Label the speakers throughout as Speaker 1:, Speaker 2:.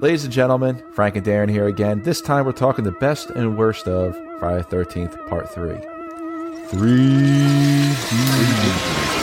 Speaker 1: Ladies and gentlemen, Frank and Darren here again. This time we're talking the best and worst of Friday 13th, Part 3. 3 3-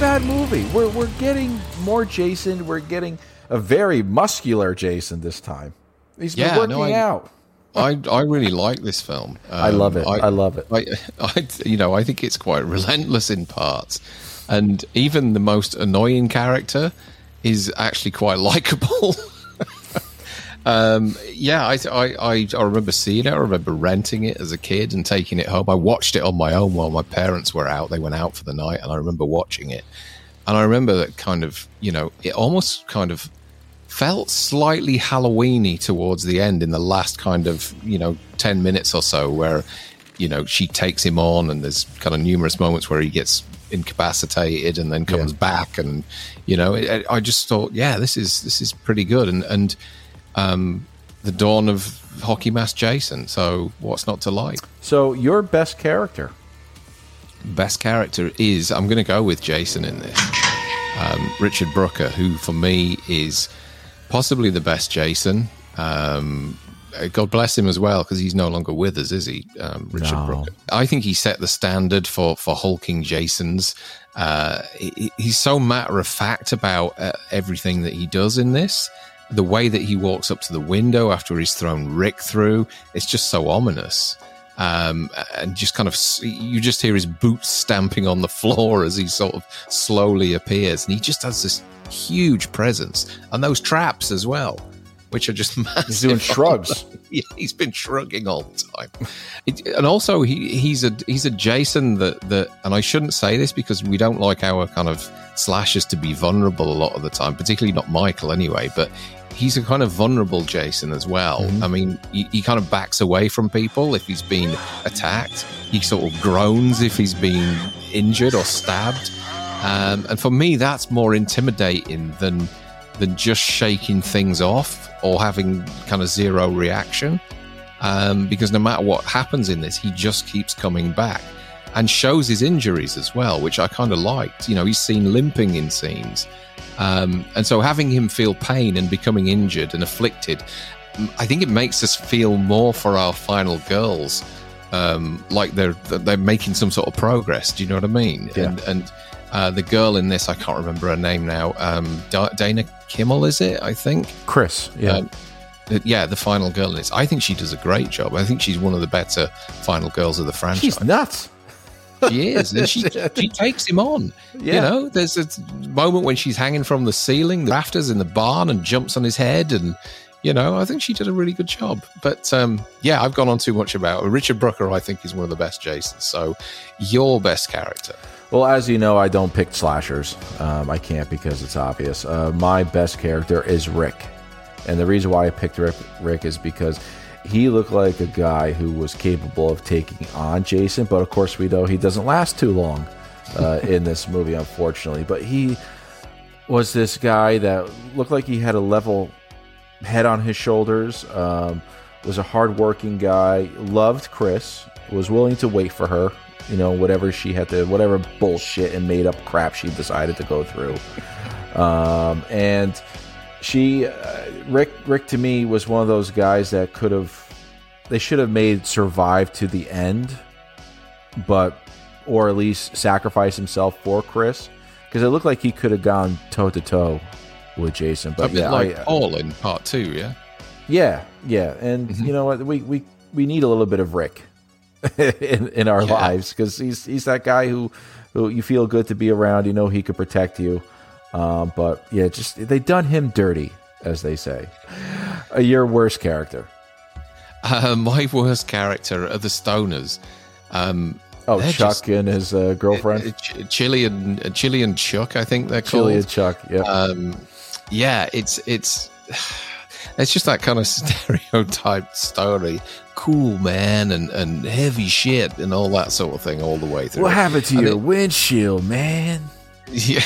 Speaker 1: bad movie. We're we're getting more Jason. We're getting a very muscular Jason this time. He's been yeah, working no, I, out.
Speaker 2: I I really like this film.
Speaker 1: Um, I love it. I, I love it.
Speaker 2: I, I you know I think it's quite relentless in parts, and even the most annoying character is actually quite likable. Um, yeah, I, I, I remember seeing it. I remember renting it as a kid and taking it home. I watched it on my own while my parents were out. They went out for the night, and I remember watching it. And I remember that kind of, you know, it almost kind of felt slightly Halloweeny towards the end in the last kind of, you know, 10 minutes or so where, you know, she takes him on and there's kind of numerous moments where he gets incapacitated and then comes yeah. back and you know it, I just thought yeah this is this is pretty good and and um, the dawn of Hockey Mask Jason. So what's not to like?
Speaker 1: So your best character?
Speaker 2: Best character is I'm going to go with Jason in this. Um, Richard Brooker, who for me is possibly the best Jason. Um, God bless him as well, because he's no longer with us, is he, um, Richard no. Brooker? I think he set the standard for for hulking Jasons. Uh, he, he's so matter of fact about uh, everything that he does in this the way that he walks up to the window after he's thrown Rick through, it's just so ominous. Um, and just kind of, you just hear his boots stamping on the floor as he sort of slowly appears. And he just has this huge presence and those traps as well, which are just massive.
Speaker 1: He's doing shrugs.
Speaker 2: yeah, he's been shrugging all the time. It, and also, he, he's a he's a Jason that that, and I shouldn't say this because we don't like our kind of slashes to be vulnerable a lot of the time, particularly not Michael anyway. But he's a kind of vulnerable Jason as well. Mm-hmm. I mean, he, he, kind of backs away from people if he's been attacked. He sort of groans if he's been injured or stabbed. Um, and for me, that's more intimidating than than just shaking things off or having kind of zero reaction. Um, because no matter what happens in this, he just keeps coming back and shows his injuries as well, which I kind of liked. You know, he's seen limping in scenes. Um, and so having him feel pain and becoming injured and afflicted, I think it makes us feel more for our final girls, um, like they're they're making some sort of progress. Do you know what I mean?
Speaker 1: Yeah.
Speaker 2: And and uh, the girl in this, I can't remember her name now. Um, Dana Kimmel, is it? I think
Speaker 1: Chris. Yeah. Um,
Speaker 2: yeah, the final girl in. I think she does a great job. I think she's one of the better final girls of the franchise.
Speaker 1: She's nuts.
Speaker 2: She is, and she she takes him on. Yeah. You know, there's a moment when she's hanging from the ceiling, the rafters in the barn, and jumps on his head, and you know, I think she did a really good job. But um, yeah, I've gone on too much about Richard Brooker. I think is one of the best Jasons. So, your best character.
Speaker 1: Well, as you know, I don't pick slashers. Um, I can't because it's obvious. Uh, my best character is Rick, and the reason why I picked Rick, Rick is because he looked like a guy who was capable of taking on Jason, but of course we know he doesn't last too long uh, in this movie, unfortunately. But he was this guy that looked like he had a level head on his shoulders. Um, was a hardworking guy. Loved Chris. Was willing to wait for her. You know, whatever she had to, whatever bullshit and made up crap she decided to go through. Um, and she uh, Rick Rick to me was one of those guys that could have they should have made survive to the end, but or at least sacrifice himself for Chris because it looked like he could have gone toe to toe with Jason. But yeah,
Speaker 2: like I, Paul in part two, yeah,
Speaker 1: yeah, yeah. And mm-hmm. you know what, we we we need a little bit of Rick in in our yeah. lives because he's he's that guy who who you feel good to be around. You know he could protect you. Um, but yeah, just they done him dirty, as they say. Uh, your worst character.
Speaker 2: Uh, my worst character are the Stoners. Um,
Speaker 1: oh, Chuck just, and his uh, girlfriend, uh,
Speaker 2: Ch- Chili and uh, Chili and Chuck. I think they're
Speaker 1: Chili
Speaker 2: called.
Speaker 1: Chili and Chuck. Yeah.
Speaker 2: Um, yeah, it's it's It's just that kind of stereotyped story, cool man and and heavy shit and all that sort of thing all the way through.
Speaker 1: What happened to
Speaker 2: And
Speaker 1: your
Speaker 2: it-
Speaker 1: windshield, man?
Speaker 2: Yeah.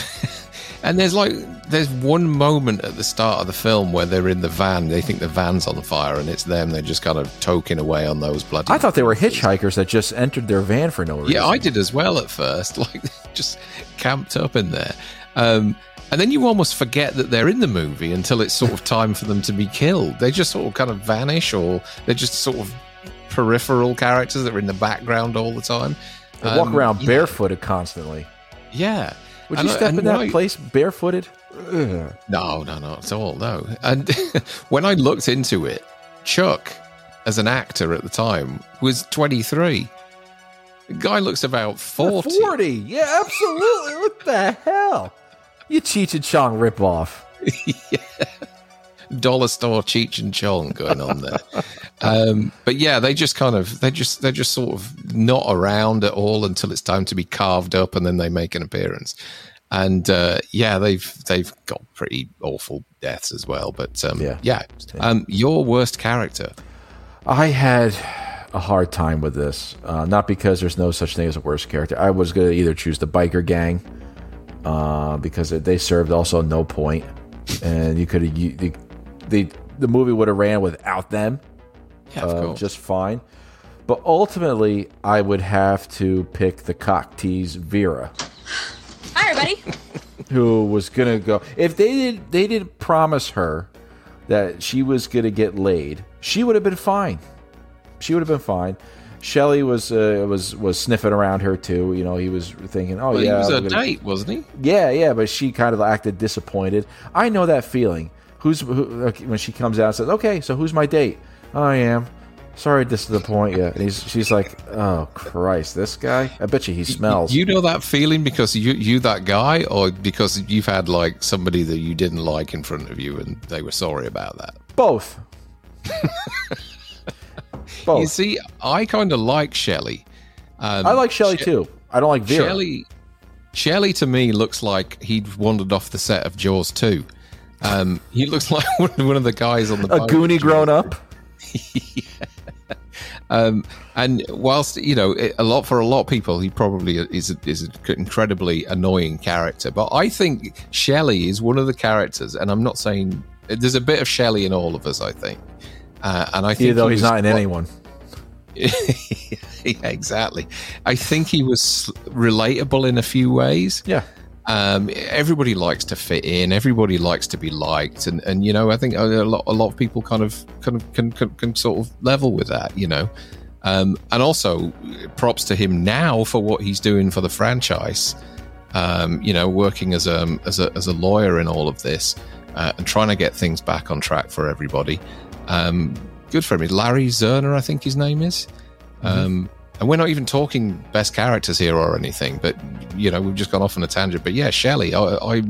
Speaker 2: And there's like there's one moment at the start of the film where they're in the van. They think the van's on fire, and it's them. They're just kind of toking away on those bloody.
Speaker 1: I thought they were hitchhikers that just entered their van for no reason.
Speaker 2: Yeah, I did as well at first. Like just camped up in there, um, and then you almost forget that they're in the movie until it's sort of time for them to be killed. They just sort of kind of vanish, or they're just sort of peripheral characters that are in the background all the time.
Speaker 1: They walk
Speaker 2: Um,
Speaker 1: around
Speaker 2: yeah.
Speaker 1: barefooted constantly.
Speaker 2: Yeah.
Speaker 1: Would
Speaker 2: And
Speaker 1: you step in that place barefooted? Ugh.
Speaker 2: No, no, not at all. No. And when I looked into it, Chuck, as an actor at the time, was 23. The guy looks about 40.
Speaker 1: 40. Yeah, absolutely. what the hell? You Cheech and Chong ripoff.
Speaker 2: Dollar store Cheech and Chong going on there. um, but yeah, they just kind of, they just, they're just sort of not around at all until it's time to be carved up and then they make an appearance. And uh, yeah, they've they've got pretty awful deaths as well. But um,
Speaker 1: Yeah.
Speaker 2: yeah, Um, your worst character.
Speaker 1: I had a hard time with this, uh, not because there's no such thing as a worst character. I was going to either choose the biker gang uh, because they served also no point, and you could have the, the the movie would have ran without them
Speaker 2: Yeah,
Speaker 1: uh, just fine. But ultimately, I would have to pick the cock tease Vera.
Speaker 3: Hi, everybody.
Speaker 1: who was gonna go if they did they didn't promise her that she was gonna get laid she would have been fine she would have been fine Shelley was uh, was was sniffing around her too. You know he was thinking oh
Speaker 2: Well,
Speaker 1: yeah
Speaker 2: he was a
Speaker 1: gonna-
Speaker 2: date, wasn't he?
Speaker 1: yeah yeah but she kind of acted disappointed. I know that feeling. Who's who, when she comes out and says okay so who's my date? I am. Sorry this is the point yeah and he's she's like oh Christ this guy? I bet you he smells.
Speaker 2: You know that feeling because you you that guy, or because you've had like somebody that you didn't like in front of you and they were sorry about that.
Speaker 1: both both
Speaker 2: You see, I kind of like Shelley. Um,
Speaker 1: I like Shelley
Speaker 2: She-
Speaker 1: too. I don't like Vera.
Speaker 2: Shelley, Shelley to me looks like he'd wandered off the set of Jaws too. Um, he looks like one of the guys on the
Speaker 1: a goonie grown up.
Speaker 2: Um, and whilst you know it- a lot for a lot of people, he probably is a, is an incredibly annoying character. But I think Shelley is one of the characters, and I'm not saying there's a bit of Shelley in all of us. I think, uh, and I think
Speaker 1: though
Speaker 2: he
Speaker 1: he's not in anyone.
Speaker 2: yeah, exactly. I think he was relatable in a few ways.
Speaker 1: Yeah.
Speaker 2: Um, everybody likes to fit in. Everybody likes to be liked, and and you know, I think a lot a lot of people kind of kind of can can, can sort of level with that. You know, um, and also props to him now for what he's doing for the franchise. Um, you know, working as a as a as a lawyer in all of this uh, and trying to get things back on track for everybody. Um, good for him. Larry Zerner, I think his name is. Um, and we're not even talking best characters here or anything, but you know we've just gone off on a tangent. But yeah, Shelley, I, I,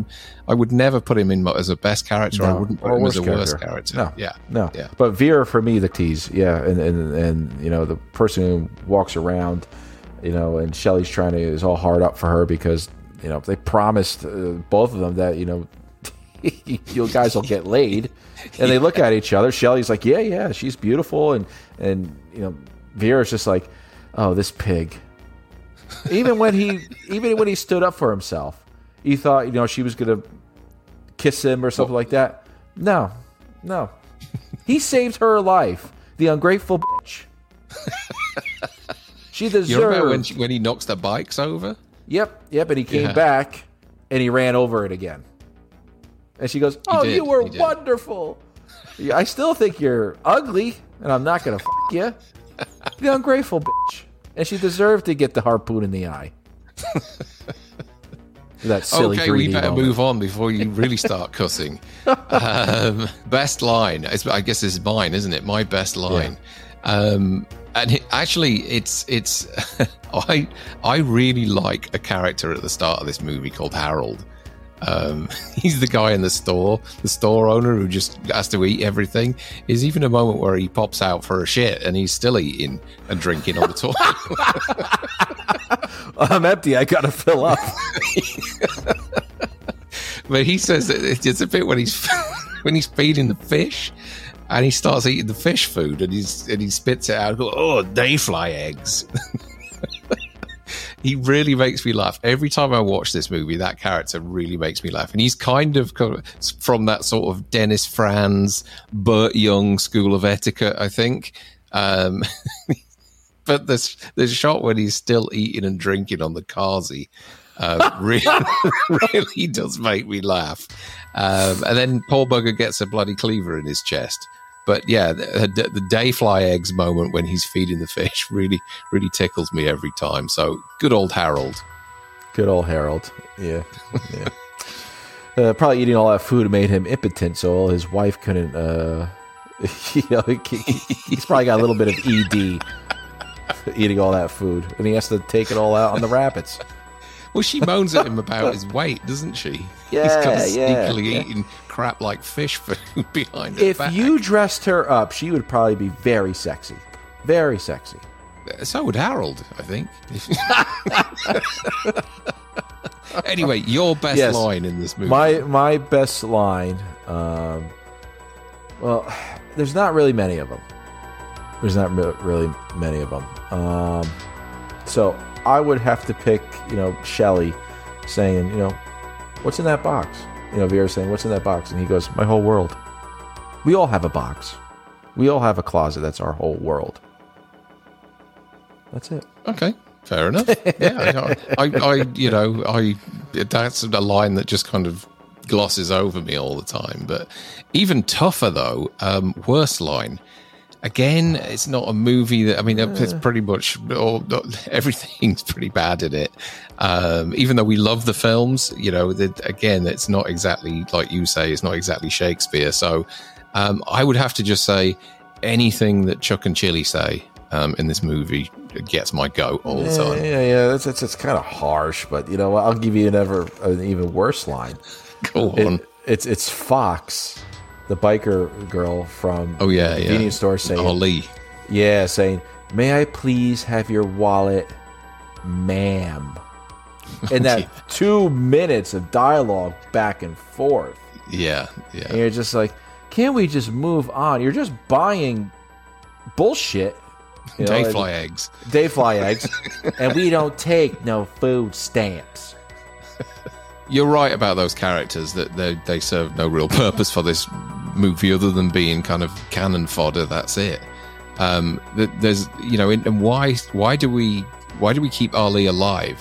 Speaker 2: I would never put him in as a best character. I wouldn't put him as a
Speaker 1: worst
Speaker 2: worst
Speaker 1: character.
Speaker 2: character.
Speaker 1: No.
Speaker 2: Yeah,
Speaker 1: No.
Speaker 2: Yeah.
Speaker 1: But Vera for me the tease. Yeah, and and and you know the person who walks around, you know, and Shelley's trying to is all hard up for her because you know they promised uh, both of them that you know you guys will get laid, and they look at each other. Shelley's like, yeah, yeah, she's beautiful, and and you know Vera's just like, oh, this pig. Even when he even when he stood up for himself, he thought you know she was gonna kiss him or something like that. No, no. He saved her life. The ungrateful bitch. She
Speaker 2: you remember when she, when he knocks the bikes over?
Speaker 1: Yep, yep. And he came
Speaker 2: Yeah.
Speaker 1: back and he ran over it again. And she goes, "Oh,
Speaker 2: did,
Speaker 1: you were
Speaker 2: did.
Speaker 1: wonderful. I still think you're ugly, and I'm not gonna f you. The ungrateful bitch." And she deserved to get the harpoon in the eye. that silly.
Speaker 2: okay, we better
Speaker 1: moment.
Speaker 2: move on before you really start cussing. um, best line, It's- I guess it's mine, isn't it? My best line. Um, and it, actually, it's it's. I I really like a character at the start of this movie called Harold. Um, he's the guy in the store, the store owner who just has to eat everything. Is even a moment where he pops out for a shit and he's still eating and drinking on the toilet.
Speaker 1: I'm empty. I gotta fill up.
Speaker 2: But he says it's a bit when he's when he's feeding the fish, and he starts eating the fish food, and he's and he spits it out. Oh, they fly eggs. He really makes me laugh every time I watch this movie. That character really makes me laugh, and he's kind of from that sort of Dennis Franz, Burt Young school of etiquette, I think. Um, but there's a shot when he's still eating and drinking on the Kazi. Uh, really, really does make me laugh. Um, and then Paul Bugger gets a bloody cleaver in his chest. But yeah, the, the day fly eggs moment when he's feeding the fish really, really tickles me every time. So good old Harold.
Speaker 1: Good old Harold. Yeah. Yeah. uh, probably eating all that food made him impotent, so his wife couldn't. Uh, you know, he's probably got a little bit of ED eating all that food, and he has to take it all out on the rabbits.
Speaker 2: Well, she moans at him about his weight, doesn't she?
Speaker 1: Yeah,
Speaker 2: He's kind of
Speaker 1: yeah,
Speaker 2: sneakily
Speaker 1: yeah.
Speaker 2: eating crap like fish food behind her
Speaker 1: If
Speaker 2: back.
Speaker 1: you dressed her up, she would probably be very sexy. Very sexy.
Speaker 2: So would Harold, I think. anyway, your best
Speaker 1: Yes.
Speaker 2: line in this movie.
Speaker 1: My my best line. Um, well, there's not really many of them. There's not re- really many of them. Um, so I would have to pick, you know, Shelley saying, you know, what's in that box? You know, Vera saying, what's in that box? And he goes, my whole world. We all have a box. We all have a closet. That's our whole world. That's it.
Speaker 2: Okay, fair enough. Yeah, I, I, you know, I that's a line that just kind of glosses over me all the time. But even tougher though, um, worst line. Again, it's not a movie that I mean, it's pretty much all, everything's pretty bad in it. Um, even though we love the films, you know, that again, it's not exactly like you say, it's not exactly Shakespeare. So um, I would have to just say anything that Chuck and Chili say um, in this movie gets my goat all the time.
Speaker 1: yeah, yeah. That's it's, it's kind of harsh, but you know? I'll give you an ever an even worse line.
Speaker 2: Go on.
Speaker 1: It, it's it's Fox, the biker girl from
Speaker 2: oh yeah,
Speaker 1: the
Speaker 2: yeah.
Speaker 1: store saying,
Speaker 2: Ali.
Speaker 1: yeah, saying, "May I please have your wallet, ma'am?" And that
Speaker 2: Yeah.
Speaker 1: two minutes of dialogue back and forth,
Speaker 2: Yeah,
Speaker 1: and
Speaker 2: yeah.
Speaker 1: you're just like, "Can't we just move on?" You're just buying bullshit. you know, and-
Speaker 2: Dayfly eggs.
Speaker 1: Day fly eggs, and we don't take no food stamps.
Speaker 2: You're right about those characters that they they serve no real purpose for this movie other than being kind of cannon fodder. That's it. Um, th- there's you know, and why why do we why do we keep Ali alive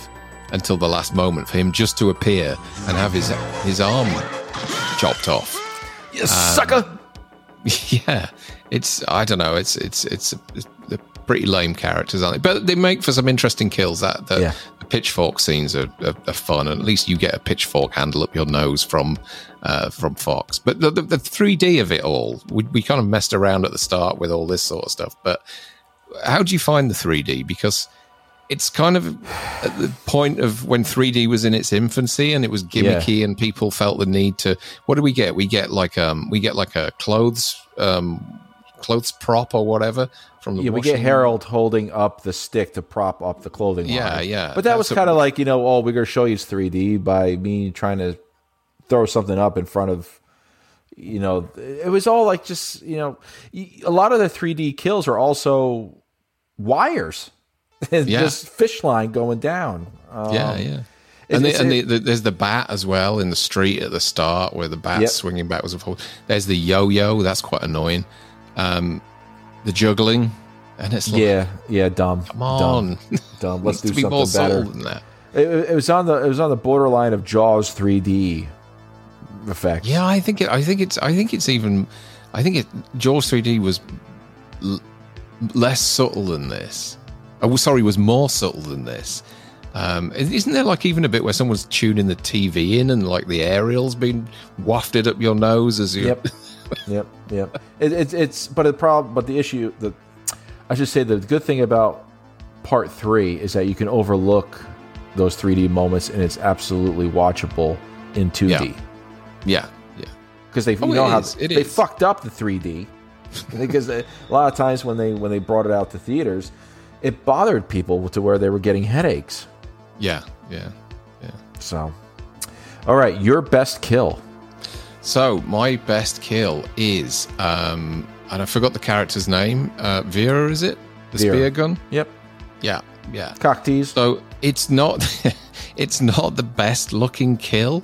Speaker 2: until the last moment for him just to appear and have his his arm chopped off?
Speaker 1: You sucker!
Speaker 2: yeah, it's I don't know. It's it's it's, it's they're pretty lame characters, aren't they? But they make for some interesting kills. That the,
Speaker 1: Yeah.
Speaker 2: Pitchfork scenes are, are, are fun, and at least you get a pitchfork handle up your nose from uh, from Fox. But the, the, the 3D of it all, we, we kind of messed around at the start with all this sort of stuff. But how do you find the 3D? Because it's kind of at the point of when 3D was in its infancy and it was gimmicky and people felt the need to what do we get? We get like um we get like a clothes um clothes prop or whatever from the
Speaker 1: Yeah, we get Harold holding up the stick to prop up the clothing line.
Speaker 2: Yeah, yeah.
Speaker 1: But that was kind of like, you know, oh, we're going to show you it's 3D by me trying to throw something up in front of, you know, it was all like just, you know, a lot of the 3D kills are also wires.
Speaker 2: Yeah.
Speaker 1: just fish line going down. Um,
Speaker 2: Yeah, yeah. And, the, and the, the, there's the bat as well in the street at the start where the bat's
Speaker 1: Yep.
Speaker 2: swinging backwards and forwards. There's the yo-yo. That's quite annoying. Um, the juggling, and it's like,
Speaker 1: Yeah, yeah, dumb.
Speaker 2: come on,
Speaker 1: Dumb. dumb. Let's do
Speaker 2: be more
Speaker 1: something better.
Speaker 2: than that.
Speaker 1: It, it was on the it was on the borderline of Jaws 3D effect.
Speaker 2: Yeah, I think it. I think it's. I think it's even. I think it. Jaws 3D was l- less subtle than this. Oh, sorry, was more subtle than this. Um, isn't there like even a bit where someone's tuning the TV in and like the aerial's being wafted up your nose as you?
Speaker 1: Yep. yep. Yep. It, it's it's but the problem but the issue the I should say the good thing about part three is that you can overlook those 3D moments and it's absolutely watchable in 2D
Speaker 2: Yeah. Yeah, yeah.
Speaker 1: because they
Speaker 2: Oh,
Speaker 1: you know
Speaker 2: it
Speaker 1: how
Speaker 2: is.
Speaker 1: They
Speaker 2: is.
Speaker 1: fucked up the 3D because a lot of times when they when they brought it out to theaters it bothered people to where they were getting headaches.
Speaker 2: Yeah, yeah, yeah.
Speaker 1: So, all right, your best kill.
Speaker 2: So my best kill is um, and I forgot the character's name. Uh, Vera, is it? The
Speaker 1: Vera.
Speaker 2: spear gun.
Speaker 1: Yep.
Speaker 2: Yeah, yeah.
Speaker 1: Cocktease.
Speaker 2: So it's not it's not the best looking kill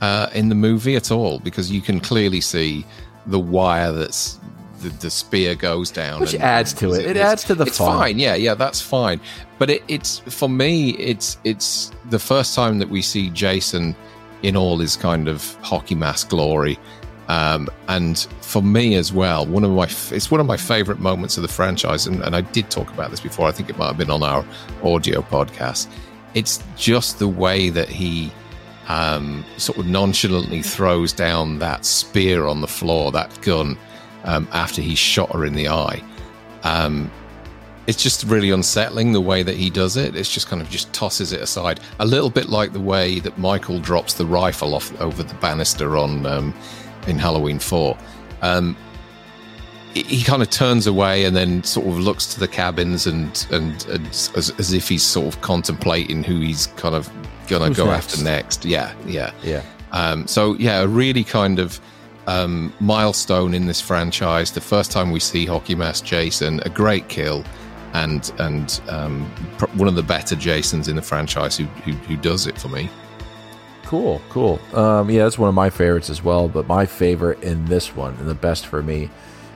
Speaker 2: uh, in the movie at all because you can clearly see the wire that's the, the spear goes down,
Speaker 1: Which adds to it. It
Speaker 2: it's-
Speaker 1: adds to the
Speaker 2: It's
Speaker 1: fun.
Speaker 2: fine, yeah, yeah, that's fine. But it, it's for me, it's it's the first time that we see Jason in all his kind of hockey mask glory. Um, and for me as well, one of my it's one of my favorite moments of the franchise, and, and I did talk about this before. I think it might have been on our audio podcast. It's just the way that he um, sort of nonchalantly throws down that spear on the floor, that gun, um, after he shot her in the eye. Um, it's just really unsettling the way that he does it. It's just kind of just tosses it aside, a little bit like the way that Michael drops the rifle off over the banister on um, in Halloween Four. Um, he- kind of turns away and then sort of looks to the cabins and and, and as, as if he's sort of contemplating who he's kind of gonna
Speaker 1: Who's
Speaker 2: go
Speaker 1: next?
Speaker 2: after next. Yeah, yeah.
Speaker 1: Yeah.
Speaker 2: Um, so yeah, a really kind of um, milestone in this franchise. The first time we see Hockey Mask Jason, a great kill, and and um, pr- one of the better Jasons in the franchise who, who who does it for me.
Speaker 1: Cool, cool. Um, yeah, that's one of my favorites as well. But my favorite in this one, and the best for me,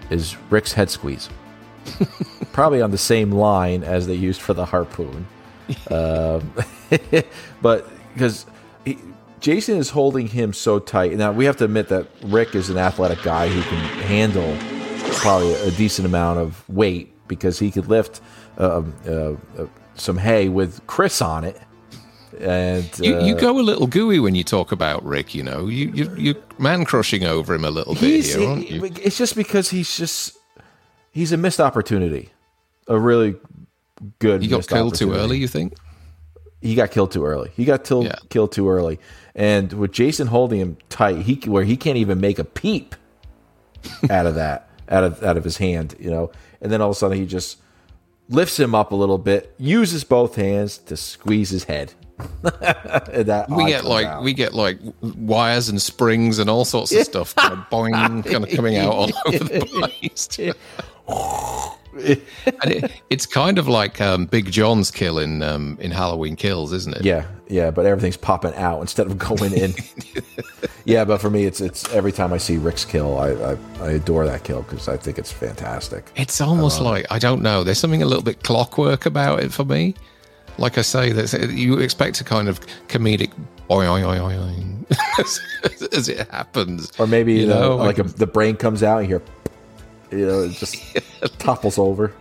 Speaker 1: is Rick's head squeeze. Probably on the same line as they used for the harpoon. um, but because Jason is holding him so tight. Now, we have to admit that Rick is an athletic guy who can handle probably a decent amount of weight because he could lift uh, uh, uh, some hay with Chris on it. And
Speaker 2: You, you
Speaker 1: uh,
Speaker 2: go a little gooey when you talk about Rick. You know, you you you man crushing over him a little bit here, aren't you?
Speaker 1: it's just because he's just he's a missed opportunity, a really good.
Speaker 2: He got killed too early. You think?
Speaker 1: He got killed too early. He got till,
Speaker 2: Yeah.
Speaker 1: killed too early, and with Jason holding him tight, he where he can't even make a peep out of that out of out of his hand, you know. And then all of a sudden, he just lifts him up a little bit, uses both hands to squeeze his head. That
Speaker 2: We get like
Speaker 1: out.
Speaker 2: we get like wires and springs and all sorts of stuff, kind of boing, kind of coming out all over the place. and it, it's kind of like um, Big John's kill in um, in Halloween Kills, isn't it?
Speaker 1: Yeah, yeah, but everything's popping out instead of going in. yeah, but for me, it's it's every time I see Rick's kill, I I, I adore that kill because I think it's fantastic.
Speaker 2: It's almost like I don't know. There's something a little bit clockwork about it for me. Like I say, that you expect a kind of comedic boing, oing, oing, oing, as, as it happens,
Speaker 1: Or maybe
Speaker 2: you
Speaker 1: you know,
Speaker 2: know,
Speaker 1: like a, the brain comes out and you hear, you know, it just topples over.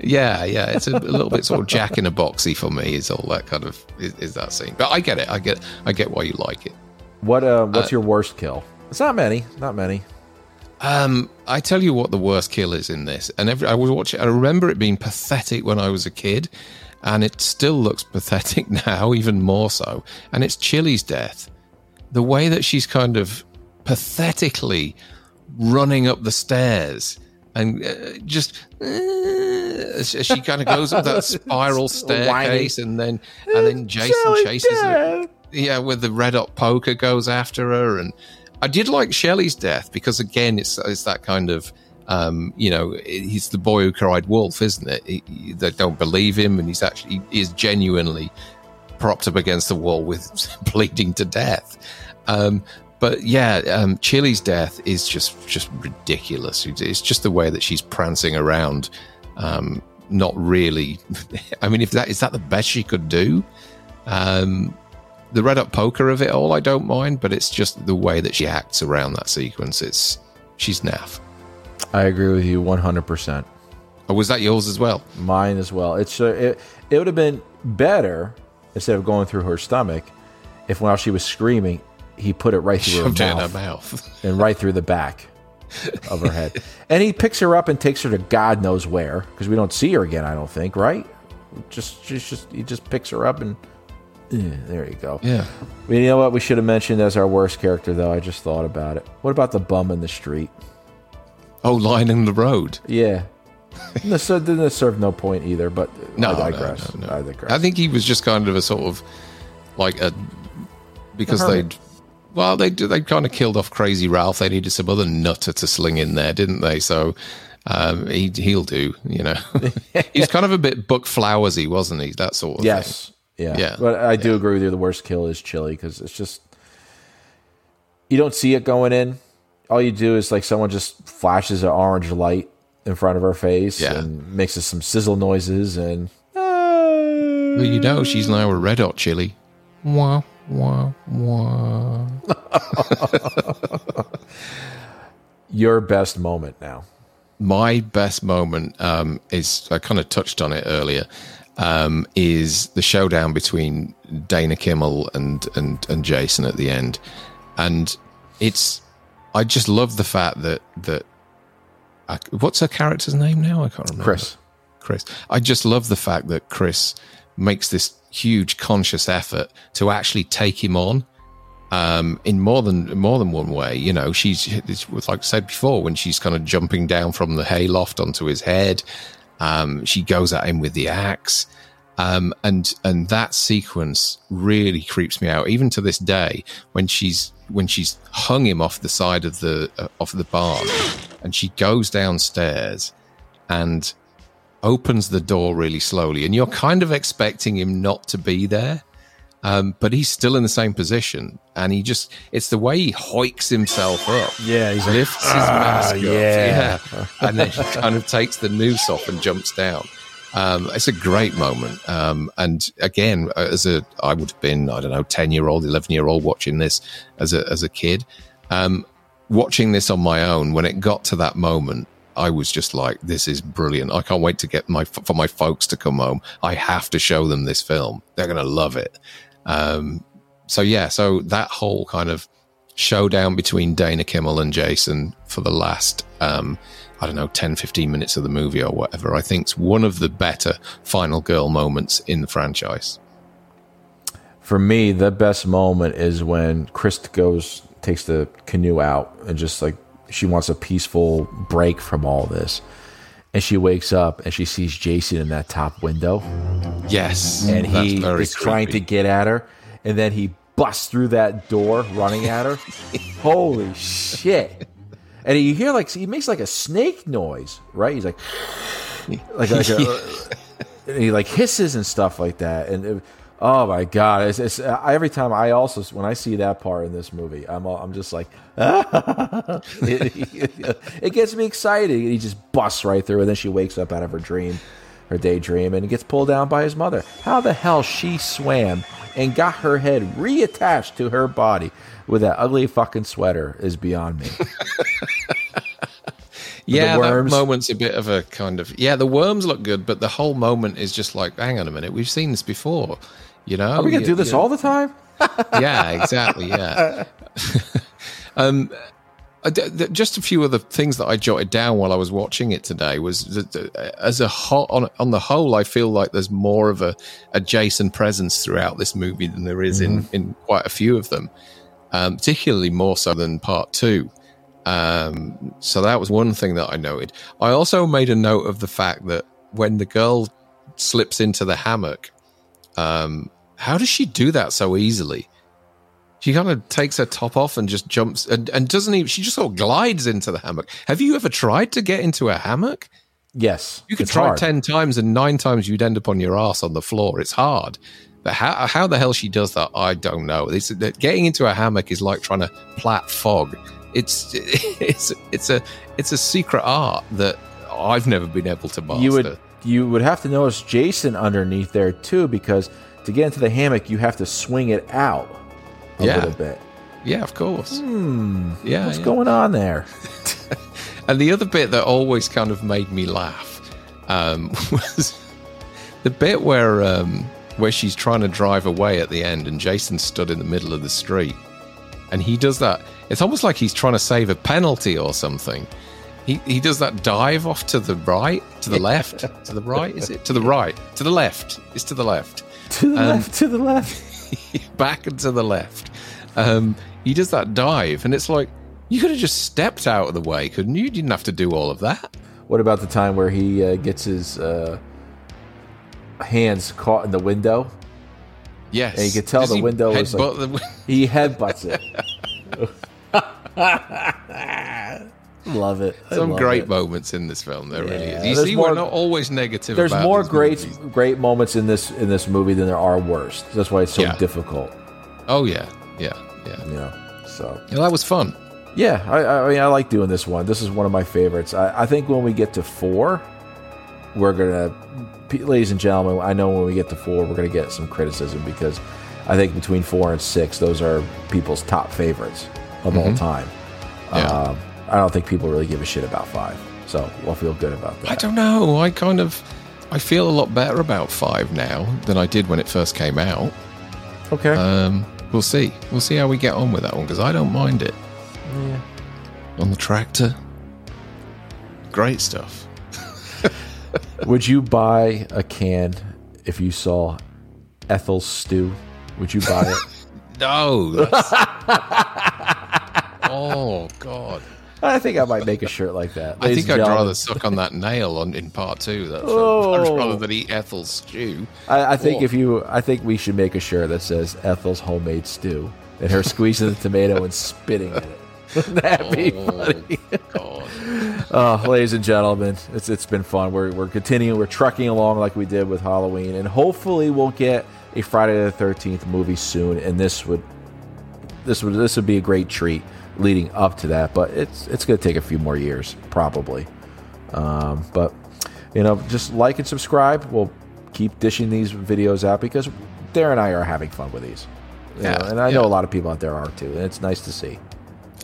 Speaker 2: Yeah, yeah, it's a, a little bit sort of Jack in a boxy for me. Is all that kind of is, is that scene? But I get it. I get I get why you like it.
Speaker 1: What uh, what's your worst kill? It's not many, not many.
Speaker 2: Um, I tell you what, the worst kill is in this, and every I was watching. I remember it being pathetic when I was a kid, and it still looks pathetic now, even more so. And it's Chili's death. The way that she's kind of pathetically running up the stairs and uh, just uh, she kind of goes up that spiral staircase, and then and then Jason chases her yeah, where the red hot poker goes after her, and I did like Shelley's death because again, it's it's that kind of um, you know, he's the boy who cried wolf, isn't it? He, he- they don't believe him, and he's actually he is genuinely propped up against the wall with bleeding to death. Um, but yeah, um, Chili's death is just just ridiculous. It's just the way that she's prancing around. Um, not really. I mean, if that is that the best she could do. Um, the red up poker of it all, I don't mind, but it's just the way that she acts around that sequence. It's she's naff.
Speaker 1: I agree with you one hundred percent.
Speaker 2: Oh, was that yours as well?
Speaker 1: Mine as well. It's uh, it, it would have been better instead of going through her stomach if while she was screaming, he put it right through her
Speaker 2: Shoved in her
Speaker 1: mouth.
Speaker 2: mouth.
Speaker 1: and right through the back of her head. And he picks her up and takes her to God knows where because we don't see her again. I don't think, right? Just, she's just he just picks her up and eh, there you go.
Speaker 2: yeah.
Speaker 1: You know what? We should have mentioned as our worst character, though. I just thought about it. What about the bum in the street?
Speaker 2: Oh, lining the road.
Speaker 1: Yeah. This didn't serve no point either, but
Speaker 2: No,
Speaker 1: I
Speaker 2: no,
Speaker 1: digress.
Speaker 2: no, no.
Speaker 1: I digress.
Speaker 2: I think he was just kind of a sort of like a because they'd well they they kind of killed off Crazy Ralph. They needed some other nutter to sling in there, didn't they? So Um, he he'll do. You know, he's kind of a bit Buck Flowersy, wasn't he? That sort of
Speaker 1: yes.
Speaker 2: thing.
Speaker 1: Yeah.
Speaker 2: Yeah.
Speaker 1: But I do agree with you. The worst kill is chili because it's just you don't see it going in. All you do is like someone just flashes an orange light in front of her face
Speaker 2: Yeah.
Speaker 1: and makes us some sizzle noises and
Speaker 2: Well, you know, she's now a red hot chili. Wah wah wah.
Speaker 1: your best moment now.
Speaker 2: my best moment um, is I kind of touched on it earlier. Um, is the showdown between Dana Kimmel and, and and Jason at the end, and it's I just love the fact that that I, what's her character's name now? I can't remember.
Speaker 1: Chris.
Speaker 2: Chris. I just love the fact that Chris makes this huge conscious effort to actually take him on um, in more than more than one way. You know, she's like I said before when she's kind of jumping down from the hayloft onto his head. Um, she goes at him with the axe, um, and and that sequence really creeps me out even to this day when she's when she's hung him off the side of the uh, off the barn, and she goes downstairs and opens the door really slowly, and you're kind of expecting him not to be there. Um, but he's still in the same position, and he just—it's the way he hoiks himself up
Speaker 1: Yeah, he's like,
Speaker 2: lifts his mask up,
Speaker 1: yeah.
Speaker 2: yeah, and then he kind of takes the noose off and jumps down. Um, it's a great moment, um, and again, as a I would have been I don't know ten year old, eleven year old watching this as a as a kid, um, watching this on my own. When it got to that moment, I was just like, "This is brilliant! I can't wait to get my for my folks to come home. I have to show them this film. They're going to love it." Um, so yeah, so that whole kind of showdown between Dana Kimmel and Jason for the last, um, I don't know, 10, 15 minutes of the movie or whatever, I think is one of the better final girl moments in the franchise.
Speaker 1: For me, the best moment is when Chris goes takes the canoe out and just like she wants a peaceful break from all this. And she wakes up and she sees Jason in that top window
Speaker 2: Yes.
Speaker 1: and he is trying to get at her and then he busts through that door running at her. Holy shit. And you hear like he makes like a snake noise, right? He's like like, like a, he like hisses and stuff like that and it- oh my god it's, it's uh, every time i also when i see that part in this movie i'm all, i'm just like it, it gets me excited he just busts right through and then she wakes up out of her dream her daydream and gets pulled down by his mother how the hell she swam and got her head reattached to her body with that ugly fucking sweater is beyond me
Speaker 2: yeah, that moment's a bit of a kind of yeah. The worms look good, but the whole moment is just like, hang on a minute, we've seen this before. You know,
Speaker 1: are we gonna
Speaker 2: You-
Speaker 1: do this
Speaker 2: you-
Speaker 1: all the time
Speaker 2: yeah, exactly. Yeah. um, I d- th- just a few other things that I jotted down while I was watching it today was that uh, as a whole, on, on the whole, I feel like there's more of a, a Jason presence throughout this movie than there is in, in quite a few of them, um, particularly more so than part two. Um, so that was one thing that I noted. I also made a note of the fact that when the girl slips into the hammock, um, how does she do that so easily? She kind of takes her top off and just jumps and, and doesn't even, she just sort of glides into the hammock. Have you ever tried to get into a hammock?
Speaker 1: yes
Speaker 2: You could try
Speaker 1: hard.
Speaker 2: 10 times and nine times you'd end up on your ass on the floor. It's hard. But how, how the hell she does that, I don't know. It's, getting into a hammock is like trying to plat fog. It's it's it's a it's a secret art that I've never been able to master.
Speaker 1: you would you would have to notice Jason underneath there too, because to get into the hammock, you have to swing it out a
Speaker 2: Yeah.
Speaker 1: little bit.
Speaker 2: yeah, of course. yeah,
Speaker 1: What's
Speaker 2: yeah.
Speaker 1: going on there?
Speaker 2: And the other bit that always kind of made me laugh um, was the bit where um, where she's trying to drive away at the end, and Jason stood in the middle of the street, and he does that. It's almost like he's trying to save a penalty or something. He he does that dive off to the right, to the left, to the right. Is it to the right, to the left? It's to the left
Speaker 1: To the
Speaker 2: Um,
Speaker 1: left, to the left.
Speaker 2: back and to the left. Um, he does that dive, and it's like you could have just stepped out of the way, couldn't you? You didn't have to do all of that.
Speaker 1: What about the time where he uh, gets his uh, hands caught in the window?
Speaker 2: Yes,
Speaker 1: Yeah, you could tell
Speaker 2: Does
Speaker 1: the window was
Speaker 2: headbutt the win-
Speaker 1: He headbutts it. Love it. I
Speaker 2: Some
Speaker 1: love
Speaker 2: great
Speaker 1: it.
Speaker 2: moments in this film. There really is. You
Speaker 1: there's
Speaker 2: see,
Speaker 1: more-
Speaker 2: we're not always negative.
Speaker 1: There's
Speaker 2: about
Speaker 1: more great
Speaker 2: movies.
Speaker 1: great moments in this in this movie than there are worst. That's why it's so
Speaker 2: Yeah.
Speaker 1: difficult.
Speaker 2: Oh yeah, yeah, yeah.
Speaker 1: You know. So
Speaker 2: Yeah, that was fun.
Speaker 1: yeah, I, I mean I like doing this one. This is one of my favorites. I, I think when we get to four, we're gonna, ladies and gentlemen. I know when we get to four, we're gonna get some criticism because I think between four and six, those are people's top favorites of all time.
Speaker 2: Mm-hmm. Yeah.
Speaker 1: Um, I don't think people really give a shit about five, so we'll feel good about that.
Speaker 2: I don't know. I kind of, I feel a lot better about five now than I did when it first came out.
Speaker 1: Okay.
Speaker 2: Um, we'll see. We'll see how we get on with that one because I don't mind it.
Speaker 1: yeah.
Speaker 2: On the tractor, great stuff.
Speaker 1: Would you buy a can if you saw Ethel's stew? Would you buy it?
Speaker 2: No. oh God.
Speaker 1: I think I might make a shirt like that.
Speaker 2: I think I'd rather suck on that nail on in part two. of That film.
Speaker 1: Oh.
Speaker 2: I'd rather than eat Ethel's stew.
Speaker 1: I, I think
Speaker 2: Oh.
Speaker 1: if you, I think we should make a shirt that says Ethel's homemade stew, and her squeezing the tomato and spitting at it. Wouldn't that be oh,
Speaker 2: funny?
Speaker 1: Oh, ladies and gentlemen, it's it's been fun. We're we're continuing. We're trucking along like we did with Halloween, and hopefully we'll get a Friday the Thirteenth movie soon. And this would this would this would be a great treat leading up to that. But it's it's going to take a few more years, probably. Um, but you know, just like and subscribe. We'll keep dishing these videos out because Darren and I are having fun with these. You
Speaker 2: Yeah,
Speaker 1: know, and I know a lot of people out there are too, and it's nice to see.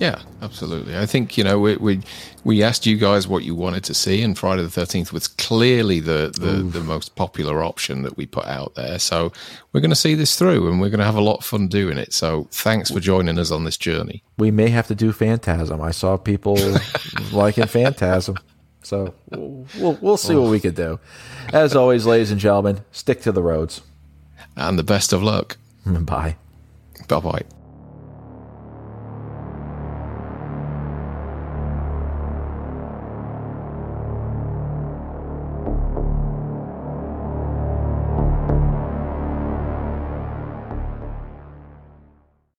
Speaker 2: Yeah, absolutely. I think you know we we we asked you guys what you wanted to see, and Friday the Thirteenth was clearly the the, the most popular option that we put out there. So we're going to see this through, and we're going to have a lot of fun doing it. So thanks for joining us on this journey.
Speaker 1: we may have to do Phantasm. I saw people liking Phantasm. So we'll, we'll, we'll see what we could do. As always, ladies and gentlemen, stick to the roads.
Speaker 2: And the best of luck.
Speaker 1: Bye.
Speaker 2: Bye bye.